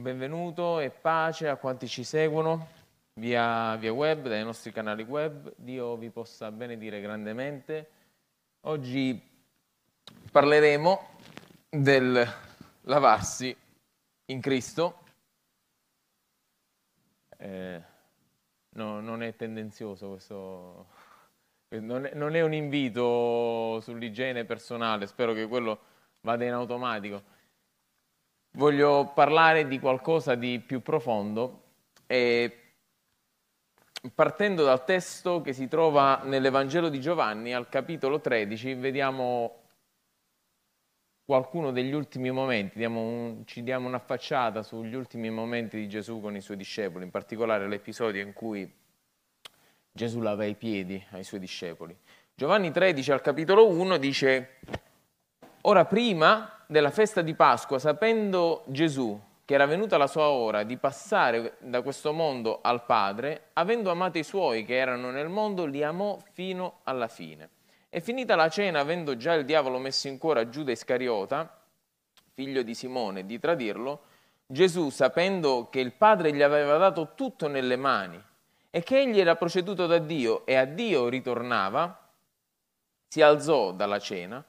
benvenuto e pace a quanti ci seguono via, via, web, dai nostri canali web. Dio vi possa benedire grandemente. Oggi parleremo del lavarsi in Cristo. Eh, no, non è tendenzioso questo, non è, non è un invito sull'igiene personale, spero che quello vada in automatico voglio parlare di qualcosa di più profondo e partendo dal testo che si trova nell'Evangelo di Giovanni al capitolo 13 vediamo qualcuno degli ultimi momenti, diamo un, ci diamo una facciata sugli ultimi momenti di Gesù con i suoi discepoli, in particolare l'episodio in cui Gesù lava i piedi ai suoi discepoli. Giovanni 13 al capitolo 1 dice, ora prima della festa di Pasqua, sapendo Gesù che era venuta la sua ora di passare da questo mondo al Padre, avendo amato i suoi che erano nel mondo, li amò fino alla fine. E finita la cena, avendo già il diavolo messo in cuore a Giuda Iscariota, figlio di Simone, di tradirlo, Gesù, sapendo che il Padre gli aveva dato tutto nelle mani e che egli era proceduto da Dio e a Dio ritornava, si alzò dalla cena,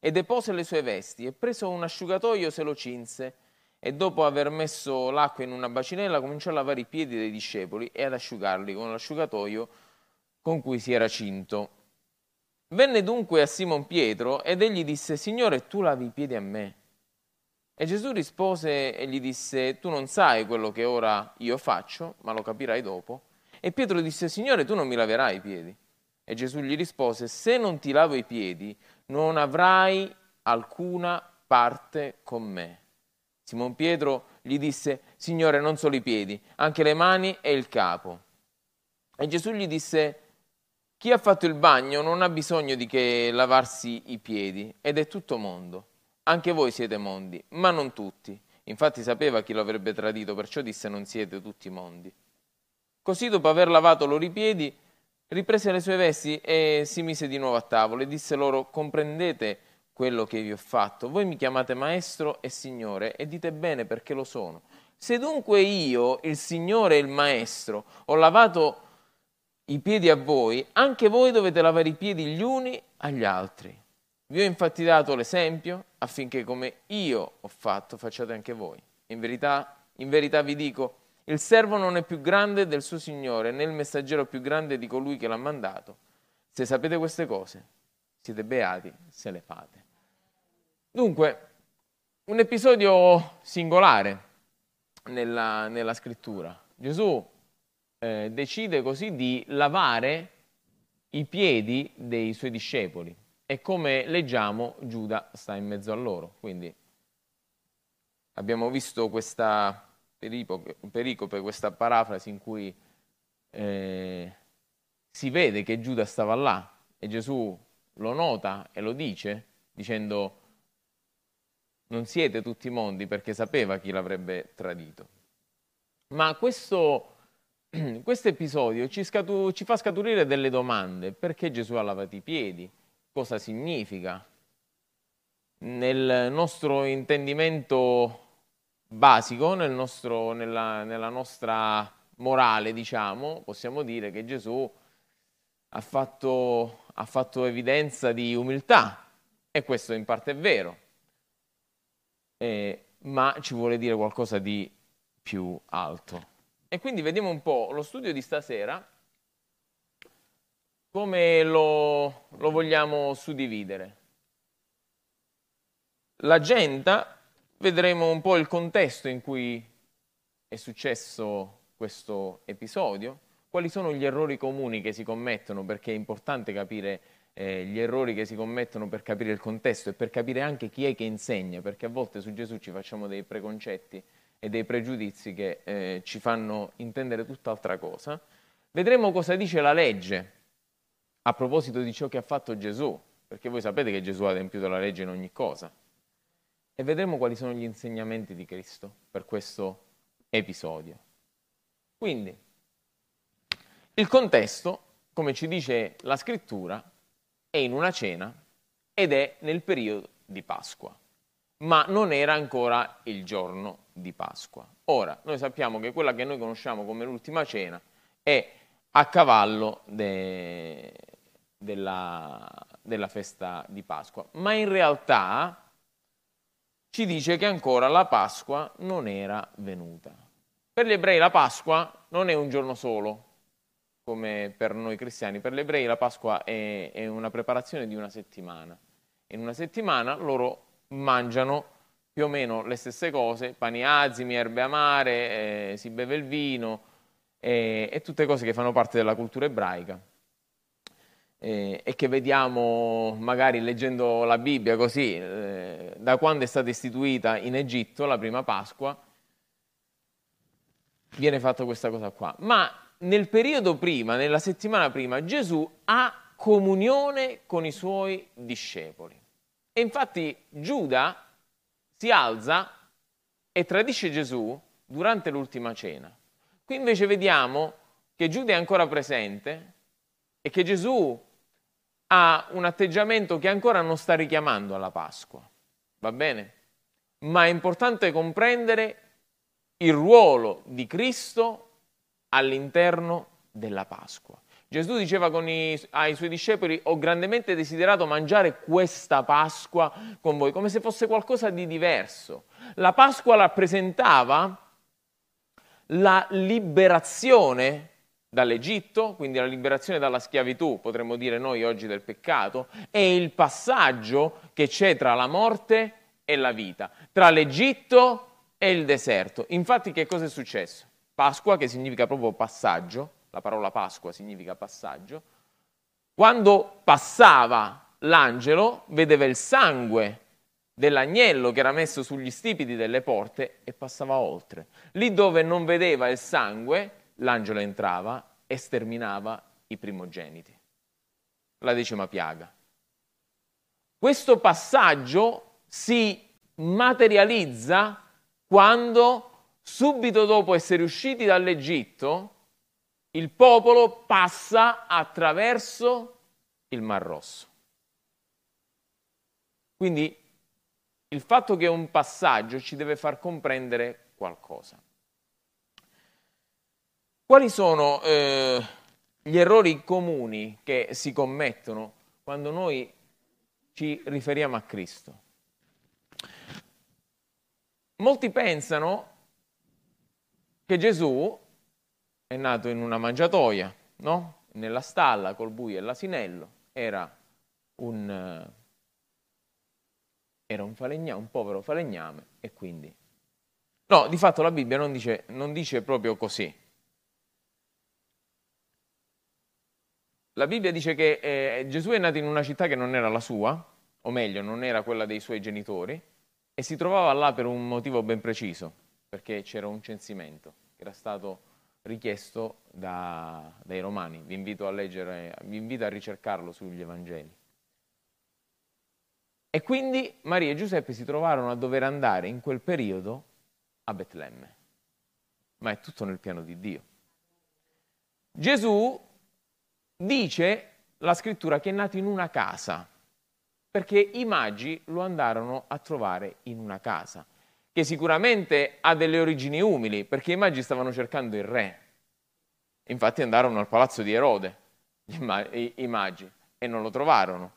e depose le sue vesti e preso un asciugatoio se lo cinse e dopo aver messo l'acqua in una bacinella cominciò a lavare i piedi dei discepoli e ad asciugarli con l'asciugatoio con cui si era cinto. Venne dunque a Simon Pietro ed egli disse, Signore, tu lavi i piedi a me. E Gesù rispose e gli disse, tu non sai quello che ora io faccio, ma lo capirai dopo. E Pietro disse, Signore, tu non mi laverai i piedi. E Gesù gli rispose, se non ti lavo i piedi, non avrai alcuna parte con me. Simon Pietro gli disse, Signore, non solo i piedi, anche le mani e il capo. E Gesù gli disse, chi ha fatto il bagno non ha bisogno di che lavarsi i piedi, ed è tutto mondo. Anche voi siete mondi, ma non tutti. Infatti sapeva chi lo avrebbe tradito, perciò disse non siete tutti mondi. Così dopo aver lavato loro i piedi, riprese le sue vesti e si mise di nuovo a tavola e disse loro, comprendete quello che vi ho fatto, voi mi chiamate maestro e signore e dite bene perché lo sono. Se dunque io, il signore e il maestro, ho lavato i piedi a voi, anche voi dovete lavare i piedi gli uni agli altri. Vi ho infatti dato l'esempio affinché come io ho fatto facciate anche voi. In verità, in verità vi dico, il servo non è più grande del suo Signore, né il messaggero più grande di colui che l'ha mandato. Se sapete queste cose, siete beati se le fate. Dunque, un episodio singolare nella, nella scrittura. Gesù eh, decide così di lavare i piedi dei suoi discepoli e come leggiamo Giuda sta in mezzo a loro. Quindi abbiamo visto questa pericope, questa parafrasi in cui eh, si vede che Giuda stava là e Gesù lo nota e lo dice dicendo non siete tutti mondi perché sapeva chi l'avrebbe tradito. Ma questo, questo episodio ci, scatu, ci fa scaturire delle domande. Perché Gesù ha lavato i piedi? Cosa significa? Nel nostro intendimento basico nel nostro, nella, nella nostra morale, diciamo, possiamo dire che Gesù ha fatto, ha fatto evidenza di umiltà e questo in parte è vero, eh, ma ci vuole dire qualcosa di più alto. E quindi vediamo un po' lo studio di stasera, come lo, lo vogliamo suddividere. L'agenda vedremo un po' il contesto in cui è successo questo episodio, quali sono gli errori comuni che si commettono, perché è importante capire eh, gli errori che si commettono per capire il contesto e per capire anche chi è che insegna, perché a volte su Gesù ci facciamo dei preconcetti e dei pregiudizi che eh, ci fanno intendere tutt'altra cosa. Vedremo cosa dice la legge a proposito di ciò che ha fatto Gesù, perché voi sapete che Gesù ha adempiuto la legge in ogni cosa e vedremo quali sono gli insegnamenti di Cristo per questo episodio. Quindi, il contesto, come ci dice la scrittura, è in una cena ed è nel periodo di Pasqua. ma non era ancora il giorno di Pasqua. Ora, noi sappiamo che quella che noi conosciamo come l'ultima cena è a cavallo de, della, della festa di Pasqua, ma in realtà ci dice che ancora la Pasqua non era venuta. Per gli ebrei la Pasqua non è un giorno solo, come per noi cristiani. Per gli ebrei la Pasqua è, è una preparazione di una settimana. In una settimana loro mangiano più o meno le stesse cose, pani azimi, erbe amare, eh, si beve il vino eh, e tutte cose che fanno parte della cultura ebraica eh, e che vediamo magari leggendo la Bibbia così, eh, da quando è stata istituita in Egitto la prima Pasqua, viene fatta questa cosa qua. Ma nel periodo prima, nella settimana prima, Gesù ha comunione con i suoi discepoli. E infatti Giuda si alza e tradisce Gesù durante l'ultima cena. Qui invece vediamo che Giuda è ancora presente e che Gesù ha un atteggiamento che ancora non sta richiamando alla Pasqua. Va bene? Ma è importante comprendere il ruolo di Cristo all'interno della Pasqua. Gesù diceva i, ai suoi discepoli, ho grandemente desiderato mangiare questa Pasqua con voi, come se fosse qualcosa di diverso. La Pasqua rappresentava la liberazione dall'Egitto, quindi la liberazione dalla schiavitù, potremmo dire noi oggi del peccato, e il passaggio che c'è tra la morte e la vita, tra l'Egitto e il deserto. Infatti che cosa è successo? Pasqua, che significa proprio passaggio, la parola Pasqua significa passaggio, quando passava l'angelo vedeva il sangue dell'agnello che era messo sugli stipiti delle porte e passava oltre. Lì dove non vedeva il sangue, l'angelo entrava e sterminava i primogeniti. La decima piaga. Questo passaggio si materializza quando, subito dopo essere usciti dall'Egitto, il popolo passa attraverso il Mar Rosso. Quindi il fatto che è un passaggio ci deve far comprendere qualcosa. Quali sono eh, gli errori comuni che si commettono quando noi ci riferiamo a Cristo? Molti pensano che Gesù è nato in una mangiatoia, no? nella stalla col buio e l'asinello, era un, era un falegname, un povero falegname e quindi... No, di fatto la Bibbia non dice, non dice proprio così. La Bibbia dice che eh, Gesù è nato in una città che non era la sua, o meglio, non era quella dei suoi genitori, e si trovava là per un motivo ben preciso, perché c'era un censimento che era stato richiesto da, dai romani. Vi invito a leggere, vi invito a ricercarlo sugli Evangeli. E quindi Maria e Giuseppe si trovarono a dover andare in quel periodo a Betlemme. Ma è tutto nel piano di Dio. Gesù dice la scrittura che è nato in una casa, perché i magi lo andarono a trovare in una casa, che sicuramente ha delle origini umili, perché i magi stavano cercando il re. Infatti andarono al palazzo di Erode, i, magi, e non lo trovarono.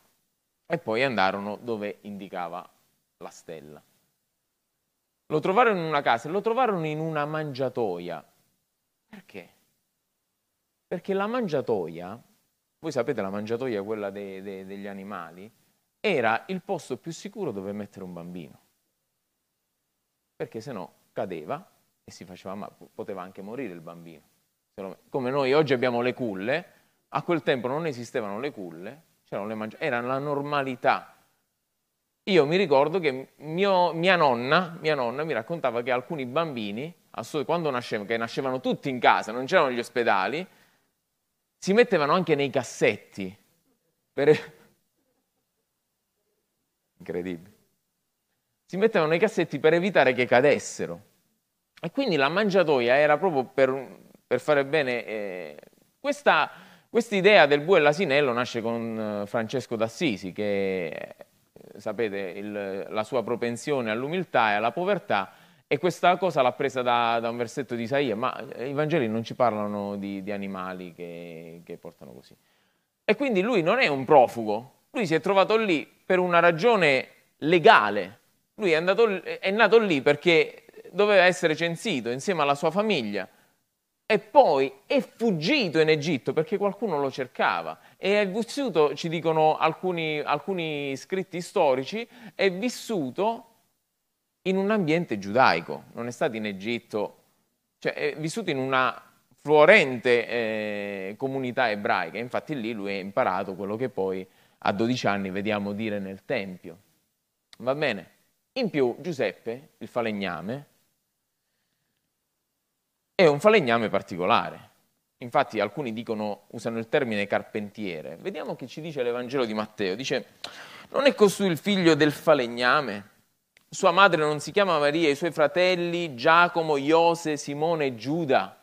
E poi andarono dove indicava la stella. Lo trovarono in una casa e lo trovarono in una mangiatoia. Perché? Perché la mangiatoia voi sapete la mangiatoia, quella de, de, degli animali, era il posto più sicuro dove mettere un bambino. Perché se no cadeva e si faceva male, poteva anche morire il bambino. Come noi oggi abbiamo le culle, a quel tempo non esistevano le culle, le mangi- era la normalità. Io mi ricordo che mio, mia, nonna, mia, nonna, mi raccontava che alcuni bambini, quando nascevano, che nascevano tutti in casa, non c'erano gli ospedali, si mettevano anche nei cassetti. Per... Incredibile. Si mettevano nei cassetti per evitare che cadessero. E quindi la mangiatoia era proprio per, per fare bene. Eh, questa idea del bue e l'asinello nasce con eh, Francesco d'Assisi, che sapete il, la sua propensione all'umiltà e alla povertà, e questa cosa l'ha presa da, da, un versetto di Isaia, ma i Vangeli non ci parlano di, di animali che, che portano così. E quindi lui non è un profugo, lui si è trovato lì per una ragione legale. Lui è, andato, è nato lì perché doveva essere censito insieme alla sua famiglia e poi è fuggito in Egitto perché qualcuno lo cercava e è vissuto, ci dicono alcuni, alcuni scritti storici, è vissuto in un ambiente giudaico, non è stato in Egitto, cioè è vissuto in una florente eh, comunità ebraica, infatti lì lui ha imparato quello che poi a 12 anni vediamo dire nel Tempio. Va bene? In più Giuseppe, il falegname, è un falegname particolare. Infatti alcuni dicono, usano il termine carpentiere. Vediamo che ci dice l'Evangelo di Matteo. Dice, non è costui il figlio del falegname? Sua madre non si chiama Maria, i suoi fratelli Giacomo, Iose, Simone e Giuda.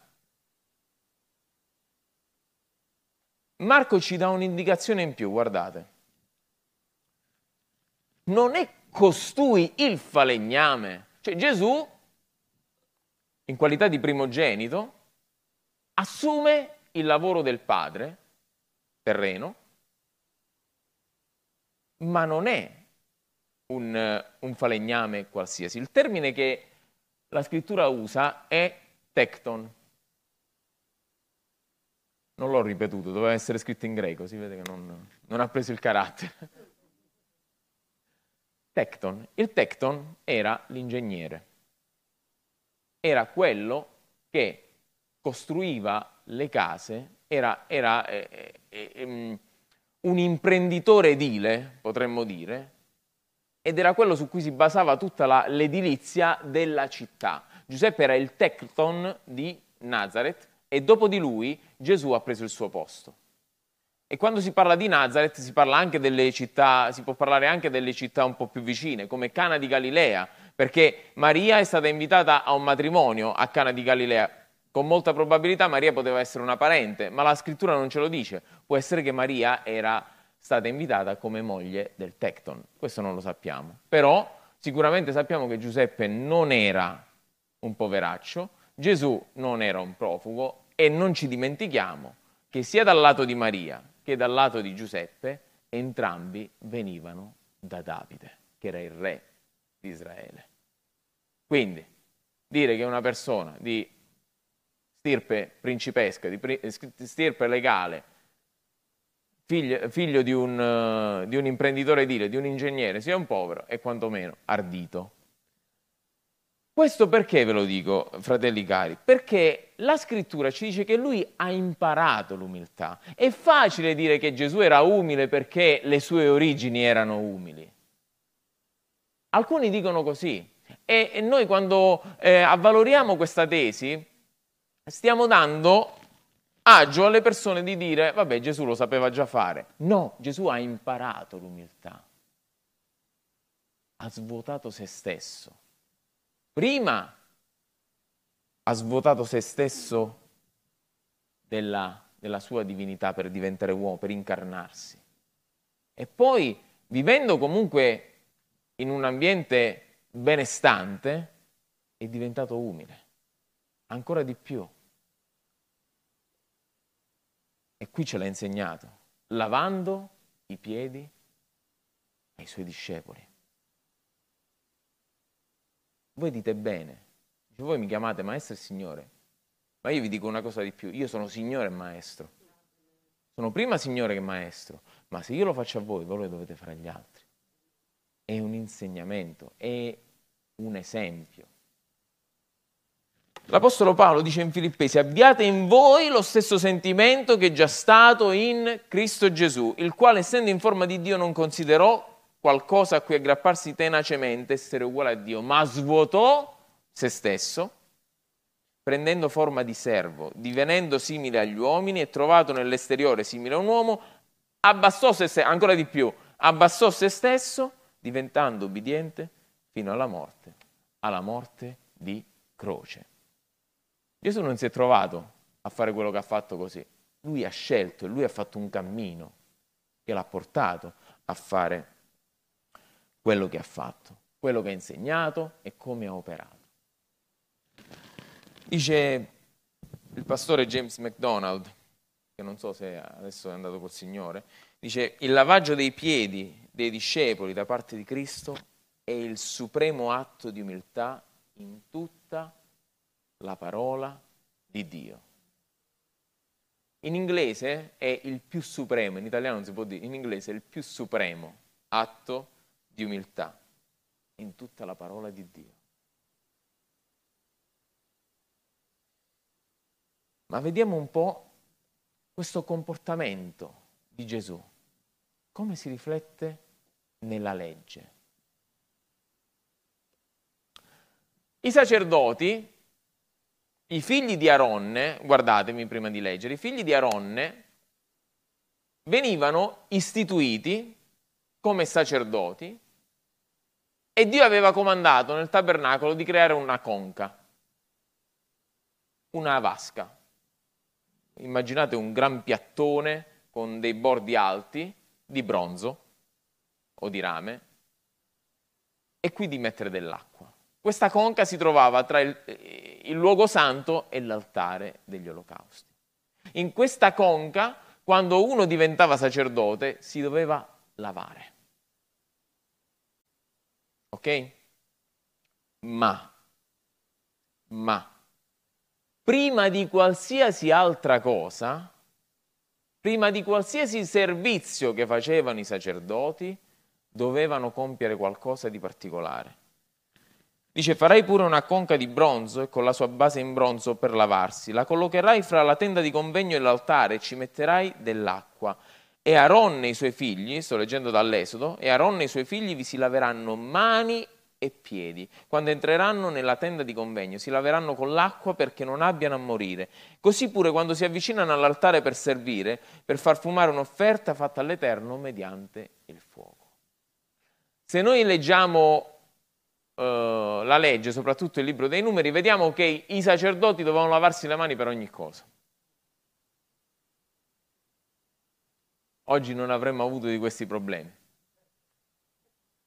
Marco ci dà un'indicazione in più, guardate. Non è costui il falegname. Cioè Gesù, in qualità di primogenito, assume il lavoro del padre terreno, ma non è un, un falegname qualsiasi. Il termine che la scrittura usa è tecton. Non l'ho ripetuto, doveva essere scritto in greco, si vede che non, non ha preso il carattere. Tecton. Il tecton era l'ingegnere. Era quello che costruiva le case, era, era eh, eh, eh, un imprenditore edile, potremmo dire, ed era quello su cui si basava tutta l'edilizia della città. Giuseppe era il tecton di Nazareth e dopo di lui Gesù ha preso il suo posto. E quando si parla di Nazareth si parla città, si può parlare anche delle città un po' più vicine, come Cana di Galilea, perché Maria è stata invitata a un matrimonio a Cana di Galilea. Con molta probabilità Maria poteva essere una parente, ma la scrittura non ce lo dice. Può essere che Maria era stata invitata come moglie del Tecton. Questo non lo sappiamo. Però sicuramente sappiamo che Giuseppe non era un poveraccio, Gesù non era un profugo e non ci dimentichiamo che sia dal lato di Maria che dal lato di Giuseppe entrambi venivano da Davide, che era il re di Israele. Quindi dire che una persona di stirpe principesca, di stirpe legale, figlio, figlio di, un, di un imprenditore edile, di un ingegnere, sia un povero, è quantomeno ardito. Questo perché ve lo dico, fratelli cari? Perché la scrittura ci dice che lui ha imparato l'umiltà. È facile dire che Gesù era umile perché le sue origini erano umili. Alcuni dicono così. E, noi quando eh, avvaloriamo questa tesi stiamo dando agio alle persone di dire, vabbè, Gesù lo sapeva già fare. No, Gesù ha imparato l'umiltà. Ha svuotato se stesso Prima ha svuotato se stesso della, della sua divinità per diventare uomo, per incarnarsi. E poi, vivendo comunque in un ambiente benestante, è diventato umile, ancora di più. E qui ce l'ha insegnato, lavando i piedi ai suoi discepoli. Voi dite bene, voi mi chiamate maestro e signore, ma io vi dico una cosa di più, io sono signore e maestro. Sono prima signore che maestro, ma se io lo faccio a voi, voi lo dovete fare agli altri. È un insegnamento, è un esempio. L'Apostolo Paolo dice in Filippesi, abbiate in voi lo stesso sentimento che è già stato in Cristo Gesù, il quale essendo in forma di Dio non considerò qualcosa a cui aggrapparsi tenacemente, essere uguale a Dio, ma svuotò se stesso, prendendo forma di servo, divenendo simile agli uomini e trovato nell'esteriore simile a un uomo, abbassò se stesso, ancora di più, abbassò se stesso, diventando ubbidiente fino alla morte, alla morte di croce. Gesù non si è trovato a fare quello che ha fatto così, lui ha scelto e lui ha fatto un cammino che l'ha portato a fare quello che ha fatto, quello che ha insegnato e come ha operato. Dice il pastore James MacDonald, che non so se adesso è andato col Signore, dice il lavaggio dei piedi dei discepoli da parte di Cristo è il supremo atto di umiltà in tutta la parola di Dio. In inglese è il più supremo, in italiano non si può dire, in inglese è il più supremo atto di umiltà in tutta la parola di Dio. Ma vediamo un po' questo comportamento di Gesù, come si riflette nella legge. I sacerdoti, i figli di Aronne, guardatemi prima di leggere, i figli di Aronne venivano istituiti come sacerdoti e Dio aveva comandato nel tabernacolo di creare una conca, una vasca. Immaginate un gran piattone con dei bordi alti di bronzo o di rame e qui di mettere dell'acqua. Questa conca si trovava tra il, il luogo santo e l'altare degli olocausti. In questa conca, quando uno diventava sacerdote, si doveva lavare. Ok? Ma, ma, prima di qualsiasi altra cosa, prima di qualsiasi servizio che facevano i sacerdoti, dovevano compiere qualcosa di particolare. Dice, farai pure una conca di bronzo e con la sua base in bronzo per lavarsi. La collocherai fra la tenda di convegno e l'altare e ci metterai dell'acqua. E Aaronne e i suoi figli, sto leggendo dall'Esodo, e Aaronne e i suoi figli vi si laveranno mani e piedi. Quando entreranno nella tenda di convegno si laveranno con l'acqua perché non abbiano a morire. Così pure quando si avvicinano all'altare per servire, per far fumare un'offerta fatta all'Eterno mediante il fuoco. Se noi leggiamo uh, la legge, soprattutto il libro dei numeri, vediamo che i sacerdoti dovevano lavarsi le mani per ogni cosa. Oggi non avremmo avuto di questi problemi.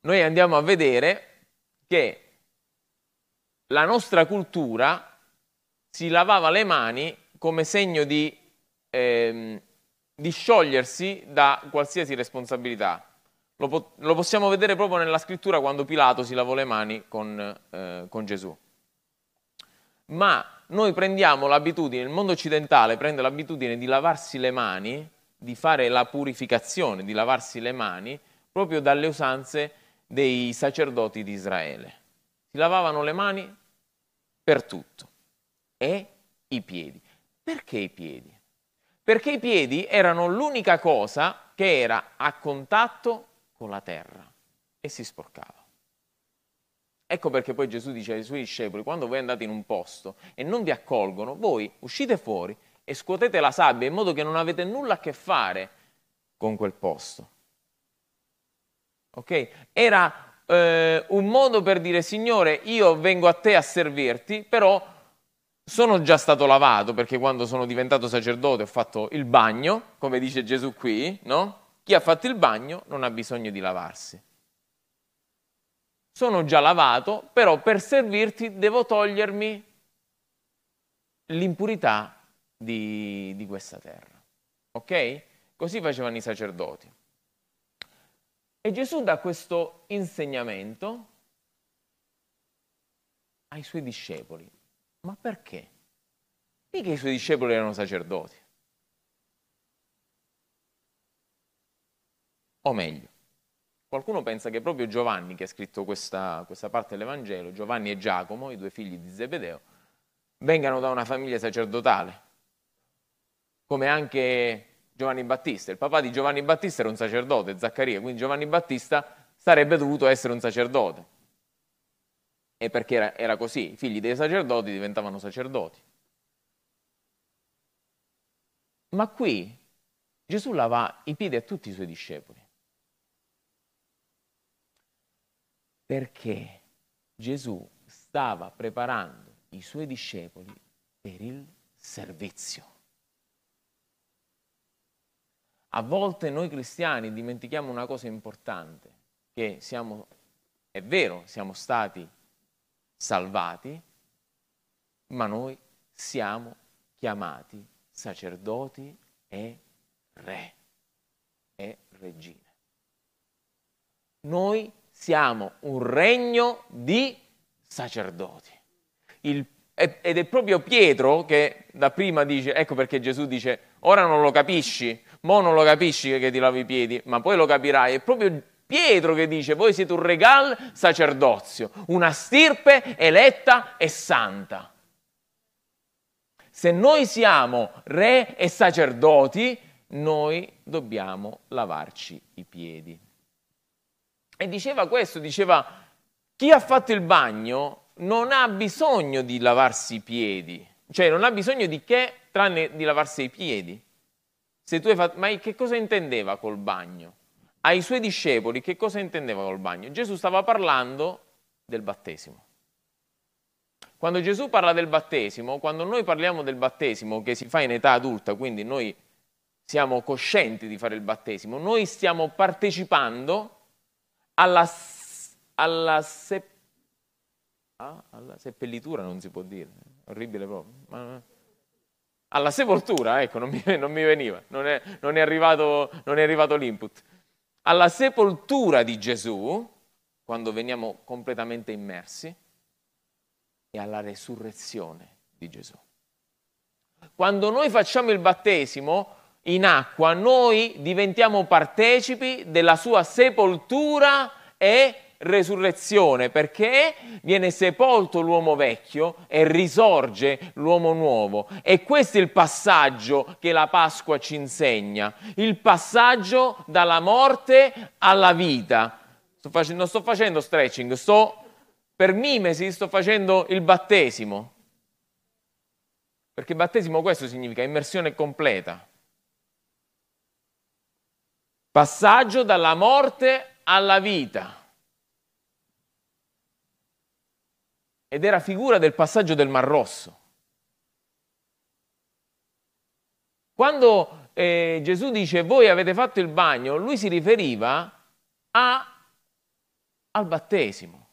Noi andiamo a vedere che la nostra cultura si lavava le mani come segno di, ehm, di sciogliersi da qualsiasi responsabilità. Lo, po- lo, possiamo vedere proprio nella scrittura quando Pilato si lavò le mani con, eh, con Gesù. Ma noi prendiamo l'abitudine, il mondo occidentale prende l'abitudine di lavarsi le mani, di fare la purificazione, di lavarsi le mani, proprio dalle usanze dei sacerdoti di Israele. Si lavavano le mani per tutto e i piedi. Perché i piedi? Perché i piedi erano l'unica cosa che era a contatto con la terra e si sporcava. Ecco perché poi Gesù dice ai suoi discepoli, quando voi andate in un posto e non vi accolgono, voi uscite fuori e scuotete la sabbia in modo che non avete nulla a che fare con quel posto. Ok? Era eh, un modo per dire, Signore, io vengo a te a servirti, però sono già stato lavato perché quando sono diventato sacerdote ho fatto il bagno, come dice Gesù qui, no? Chi ha fatto il bagno non ha bisogno di lavarsi. Sono già lavato, però per servirti devo togliermi l'impurità di, di questa terra. Ok? Così facevano i sacerdoti. E Gesù dà questo insegnamento ai suoi discepoli. Ma perché? Mica i suoi discepoli erano sacerdoti. O meglio, qualcuno pensa che proprio Giovanni, che ha scritto questa, questa parte dell'Evangelo, Giovanni e Giacomo, i due figli di Zebedeo, vengano da una famiglia sacerdotale, come anche Giovanni Battista. Il papà di Giovanni Battista era un sacerdote, Zaccaria, quindi Giovanni Battista sarebbe dovuto essere un sacerdote. E perché era, era così, i figli dei sacerdoti diventavano sacerdoti. Ma qui Gesù lava i piedi a tutti i suoi discepoli. Perché Gesù stava preparando i suoi discepoli per il servizio. A volte noi cristiani dimentichiamo una cosa importante, che siamo È vero, siamo stati salvati, ma noi siamo chiamati sacerdoti e re e regine. Noi siamo un regno di sacerdoti. Il, ed è proprio Pietro che da prima dice, ecco perché Gesù dice, ora non lo capisci, mo non lo capisci che ti lavi i piedi, ma poi lo capirai. È proprio Pietro che dice, voi siete un regal sacerdozio, una stirpe eletta e santa. Se noi siamo re e sacerdoti, noi dobbiamo lavarci i piedi. E diceva questo, diceva, chi ha fatto il bagno non ha bisogno di lavarsi i piedi, cioè non ha bisogno di che tranne di lavarsi i piedi. Se tu hai fatto, ma che cosa intendeva col bagno? Ai suoi discepoli che cosa intendeva col bagno? Gesù stava parlando del battesimo. Quando Gesù parla del battesimo, quando noi parliamo del battesimo che si fa in età adulta, quindi noi siamo coscienti di fare il battesimo, noi stiamo partecipando alla, alla, se, ah, alla seppellitura, non si può dire, orribile proprio, alla sepoltura, ecco, non mi, non mi veniva, non è, non, è arrivato, non è arrivato l'input, alla sepoltura di Gesù, quando veniamo completamente immersi, e alla resurrezione di Gesù. Quando noi facciamo il battesimo in acqua, noi diventiamo partecipi della sua sepoltura e resurrezione, perché viene sepolto l'uomo vecchio e risorge l'uomo nuovo. E questo è il passaggio che la Pasqua ci insegna, il passaggio dalla morte alla vita. Sto facendo, non sto facendo stretching, sto per mimesi sto facendo il battesimo. Perché battesimo questo significa immersione completa. Passaggio dalla morte alla vita. Ed era figura del passaggio del Mar Rosso. Quando eh, Gesù dice voi avete fatto il bagno, lui si riferiva a, al battesimo.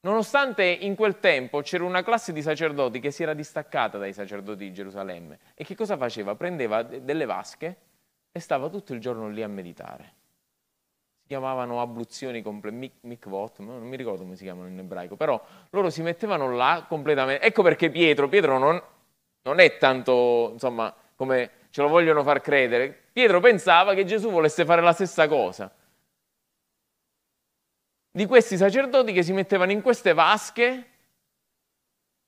Nonostante in quel tempo c'era una classe di sacerdoti che si era distaccata dai sacerdoti di Gerusalemme e che cosa faceva? Prendeva delle vasche e stava tutto il giorno lì a meditare. Si chiamavano abluzioni complete, mikvot, non mi ricordo come si chiamano in ebraico, però loro si mettevano là completamente. Ecco perché Pietro, Pietro non, non è tanto, insomma, come ce lo vogliono far credere. Pietro pensava che Gesù volesse fare la stessa cosa di questi sacerdoti che si mettevano in queste vasche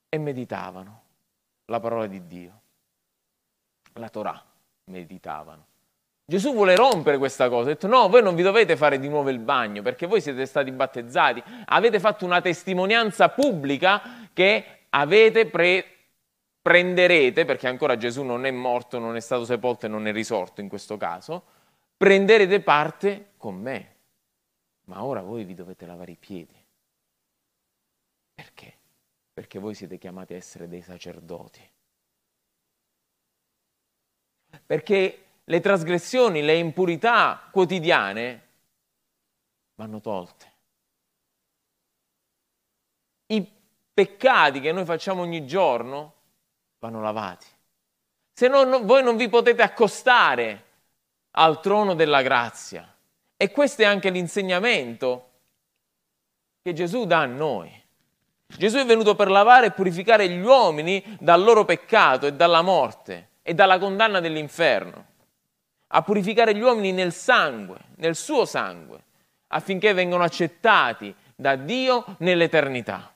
e meditavano la parola di Dio, la Torah, meditavano. Gesù vuole rompere questa cosa, ha detto no, voi non vi dovete fare di nuovo il bagno perché voi siete stati battezzati, avete fatto una testimonianza pubblica che avete pre- prenderete, perché ancora Gesù non è morto, non è stato sepolto e non è risorto in questo caso, prenderete parte con me ma ora voi vi dovete lavare i piedi. Perché? Perché voi siete chiamati a essere dei sacerdoti. Perché le trasgressioni, le impurità quotidiane vanno tolte. I peccati che noi facciamo ogni giorno vanno lavati. Se no, no voi non vi potete accostare al trono della grazia. E questo è anche l'insegnamento che Gesù dà a noi. Gesù è venuto per lavare e purificare gli uomini dal loro peccato e dalla morte e dalla condanna dell'inferno, a purificare gli uomini nel sangue, nel suo sangue, affinché vengano accettati da Dio nell'eternità.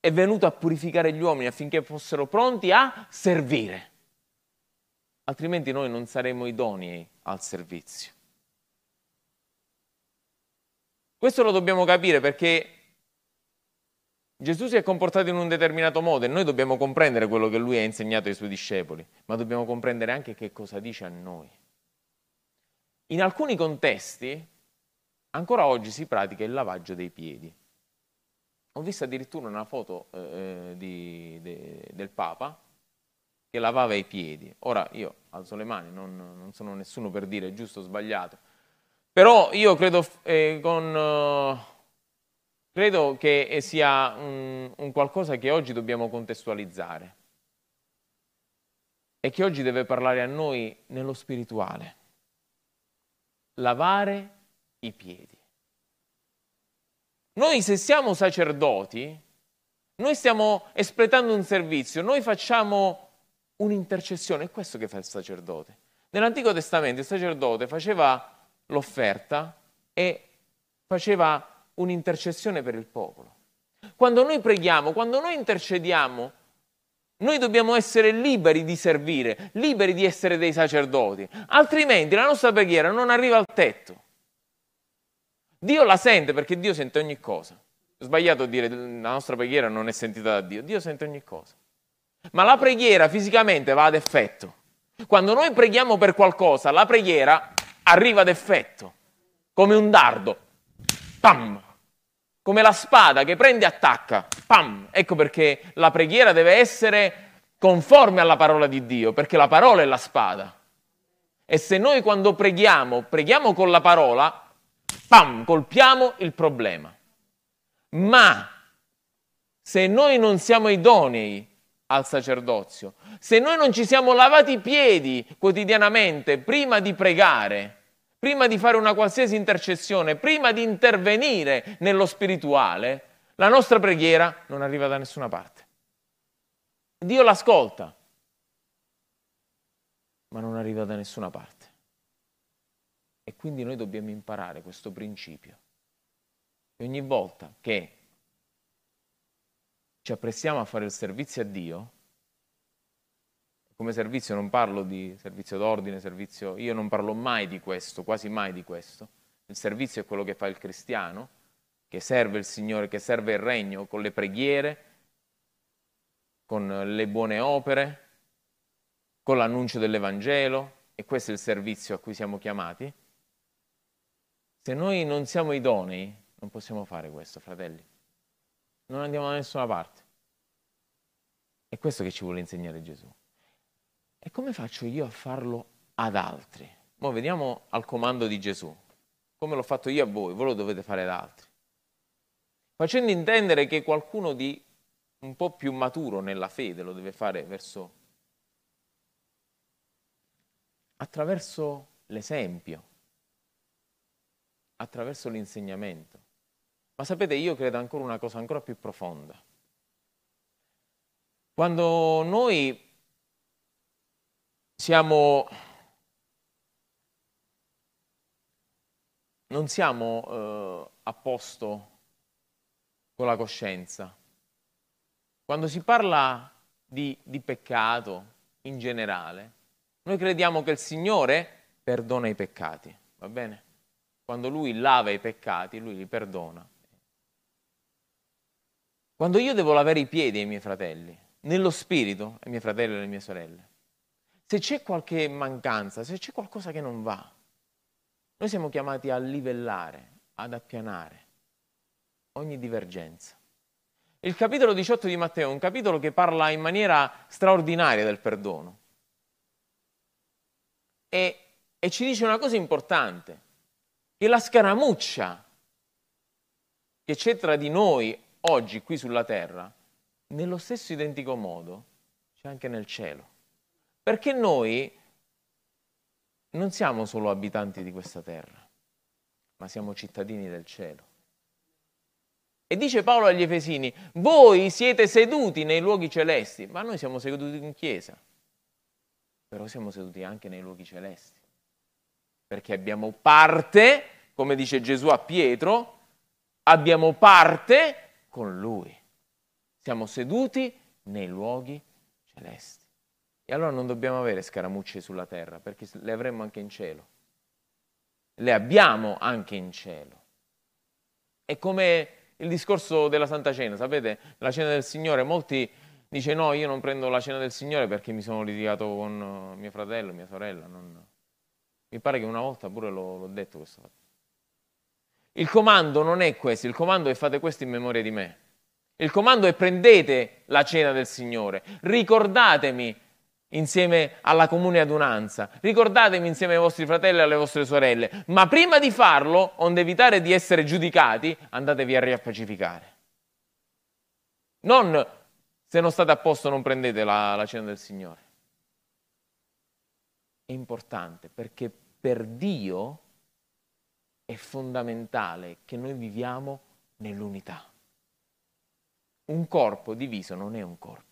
È venuto a purificare gli uomini affinché fossero pronti a servire, altrimenti noi non saremo idonei al servizio. Questo lo dobbiamo capire perché Gesù si è comportato in un determinato modo e noi dobbiamo comprendere quello che lui ha insegnato ai suoi discepoli, ma dobbiamo comprendere anche che cosa dice a noi. In alcuni contesti ancora oggi si pratica il lavaggio dei piedi. Ho visto addirittura una foto eh, di, de, del Papa che lavava i piedi. Ora io alzo le mani, non, non sono nessuno per dire giusto o sbagliato, Però io credo, eh, con, uh, credo che sia un, un qualcosa che oggi dobbiamo contestualizzare e che oggi deve parlare a noi nello spirituale. Lavare i piedi. Noi se siamo sacerdoti, noi stiamo espletando un servizio, noi facciamo un'intercessione, è questo che fa il sacerdote. Nell'Antico Testamento il sacerdote faceva l'offerta e faceva un'intercessione per il popolo. Quando noi preghiamo, quando noi intercediamo, noi dobbiamo essere liberi di servire, liberi di essere dei sacerdoti, altrimenti la nostra preghiera non arriva al tetto. Dio la sente perché Dio sente ogni cosa. È sbagliato dire che la nostra preghiera non è sentita da Dio, Dio sente ogni cosa. Ma la preghiera fisicamente va ad effetto. Quando noi preghiamo per qualcosa, la preghiera arriva ad effetto, come un dardo. Pam! Come la spada che prende e attacca. Pam! Ecco perché la preghiera deve essere conforme alla parola di Dio, perché la parola è la spada. E se noi quando preghiamo, preghiamo con la parola, pam, colpiamo il problema. Ma se noi non siamo idonei al sacerdozio, se noi non ci siamo lavati i piedi quotidianamente prima di pregare, prima di fare una qualsiasi intercessione, prima di intervenire nello spirituale, la nostra preghiera non arriva da nessuna parte. Dio l'ascolta, ma non arriva da nessuna parte. E quindi noi dobbiamo imparare questo principio. E ogni volta che ci apprestiamo a fare il servizio a Dio, come servizio non parlo di servizio d'ordine, servizio, io non parlo mai di questo, quasi mai di questo. Il servizio è quello che fa il cristiano, che serve il Signore, che serve il regno con le preghiere, con le buone opere, con l'annuncio dell'Evangelo, e questo è il servizio a cui siamo chiamati. Se noi non siamo idonei, non possiamo fare questo, fratelli. Non andiamo da nessuna parte. È questo che ci vuole insegnare Gesù. E come faccio io a farlo ad altri? Ora vediamo al comando di Gesù. Come l'ho fatto io a voi, voi lo dovete fare ad altri. Facendo intendere che qualcuno di un po' più maturo nella fede lo deve fare verso attraverso l'esempio attraverso l'insegnamento. Ma sapete, io credo ancora una cosa ancora più profonda. Quando noi siamo, non siamo eh, a posto con la coscienza, quando si parla di, di peccato in generale, noi crediamo che il Signore perdona i peccati, va bene? Quando lui lava i peccati, lui li perdona. Quando io devo lavare i piedi ai miei fratelli, nello spirito, ai miei fratelli e alle mie sorelle, se c'è qualche mancanza, se c'è qualcosa che non va, noi siamo chiamati a livellare, ad appianare ogni divergenza. Il capitolo 18 di Matteo è un capitolo che parla in maniera straordinaria del perdono e, e ci dice una cosa importante che la scaramuccia che c'è tra di noi oggi qui sulla terra, nello stesso identico modo c'è anche nel cielo. Perché noi non siamo solo abitanti di questa terra, ma siamo cittadini del cielo. E dice Paolo agli Efesini, voi siete seduti nei luoghi celesti, ma noi siamo seduti in chiesa, però siamo seduti anche nei luoghi celesti perché abbiamo parte, come dice Gesù a Pietro, abbiamo parte con Lui. Siamo seduti nei luoghi celesti. E allora non dobbiamo avere scaramucce sulla terra, perché le avremo anche in cielo. Le abbiamo anche in cielo. È come il discorso della Santa Cena, sapete? La cena del Signore, molti dicono no, io non prendo la cena del Signore perché mi sono litigato con mio fratello, mia sorella, non, mi pare che una volta pure l'ho, l'ho detto questo fatto. Il comando non è questo, il comando è fate questo in memoria di me. Il comando è prendete la cena del Signore, ricordatemi insieme alla comune adunanza. Ricordatevi insieme ai vostri fratelli e alle vostre sorelle. Ma prima di farlo, onde evitare di essere giudicati, andatevi a riappacificare. Non se non state a posto non prendete la, la cena del Signore. È importante perché per Dio è fondamentale che noi viviamo nell'unità. Un corpo diviso non è un corpo,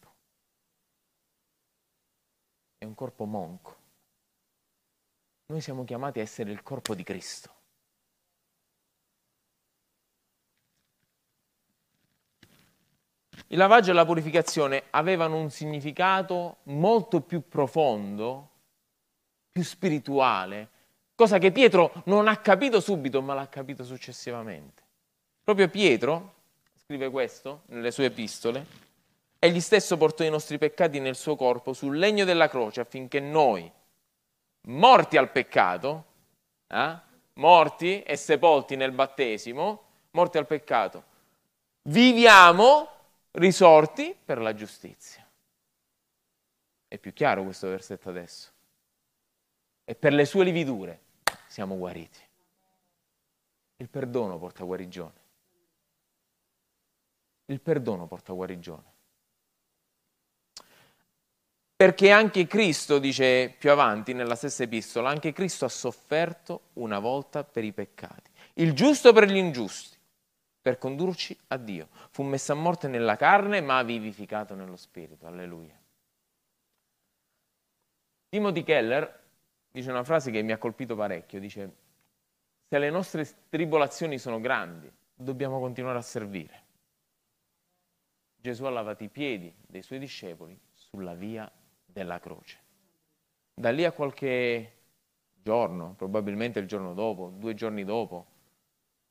è un corpo monco. Noi siamo chiamati a essere il corpo di Cristo. Il lavaggio e la purificazione avevano un significato molto più profondo, più spirituale, cosa che Pietro non ha capito subito, ma l'ha capito successivamente. Proprio Pietro scrive questo nelle sue epistole, egli stesso portò i nostri peccati nel suo corpo sul legno della croce affinché noi, morti al peccato, eh, morti e sepolti nel battesimo, morti al peccato, viviamo risorti per la giustizia. È più chiaro questo versetto adesso. E per le sue lividure siamo guariti. Il perdono porta guarigione. Il perdono porta guarigione. Perché anche Cristo, dice più avanti nella stessa epistola, anche Cristo ha sofferto una volta per i peccati. Il giusto per gli ingiusti per condurci a Dio. Fu messo a morte nella carne, ma vivificato nello spirito. Alleluia. Timothy Keller dice una frase che mi ha colpito parecchio, dice, se le nostre tribolazioni sono grandi, dobbiamo continuare a servire. Gesù ha lavato i piedi dei suoi discepoli sulla via della croce. Da lì a qualche giorno, probabilmente il giorno dopo, due giorni dopo,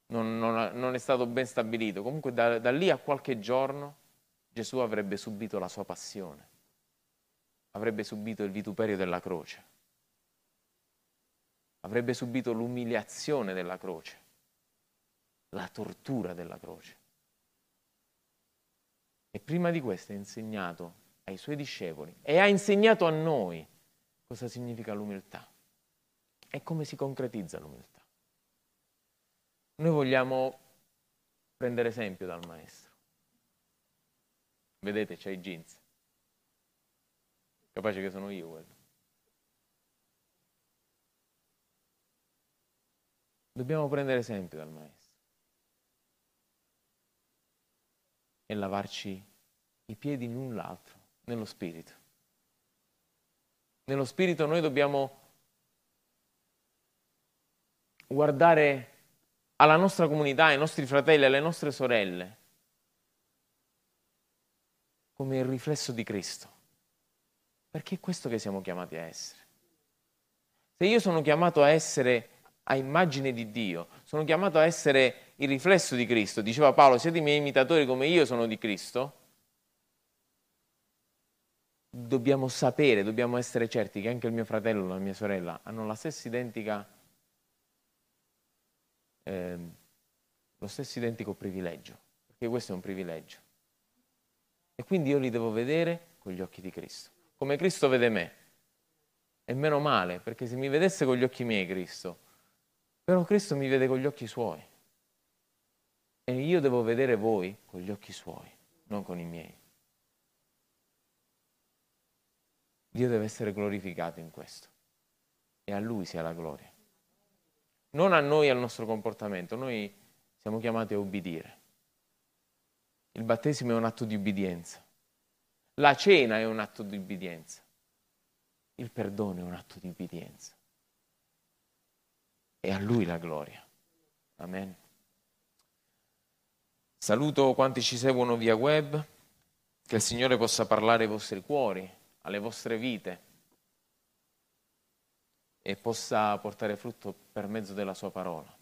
non, non, non è stato ben stabilito. Comunque da, da lì a qualche giorno Gesù avrebbe subito la sua passione, avrebbe subito il vituperio della croce, avrebbe subito l'umiliazione della croce, la tortura della croce. E prima di questo ha insegnato ai suoi discepoli e ha insegnato a noi cosa significa l'umiltà e come si concretizza l'umiltà. Noi vogliamo prendere esempio dal maestro. Vedete, c'è i jeans. Capace che sono io quello. Dobbiamo prendere esempio dal maestro. E lavarci i piedi l'un l'altro, nello spirito. Nello spirito noi dobbiamo guardare alla nostra comunità, ai nostri fratelli, alle nostre sorelle, come il riflesso di Cristo. Perché è questo che siamo chiamati a essere. Se io sono chiamato a essere a immagine di Dio, sono chiamato a essere il riflesso di Cristo, diceva Paolo, siete i miei imitatori come io sono di Cristo, dobbiamo sapere, dobbiamo essere certi che anche il mio fratello la mia sorella hanno la stessa identica eh, lo stesso identico privilegio, perché questo è un privilegio. E quindi io li devo vedere con gli occhi di Cristo, come Cristo vede me. E meno male, perché se mi vedesse con gli occhi miei Cristo, però Cristo mi vede con gli occhi suoi. E io devo vedere voi con gli occhi suoi, non con i miei. Dio deve essere glorificato in questo. E a Lui sia la gloria non a noi al nostro comportamento, noi siamo chiamati a ubbidire. Il battesimo è un atto di ubbidienza, la cena è un atto di ubbidienza, il perdono è un atto di ubbidienza. E a Lui la gloria. Amen. Saluto quanti ci seguono via web, che il Signore possa parlare ai vostri cuori, alle vostre vite e possa portare frutto per mezzo della sua parola.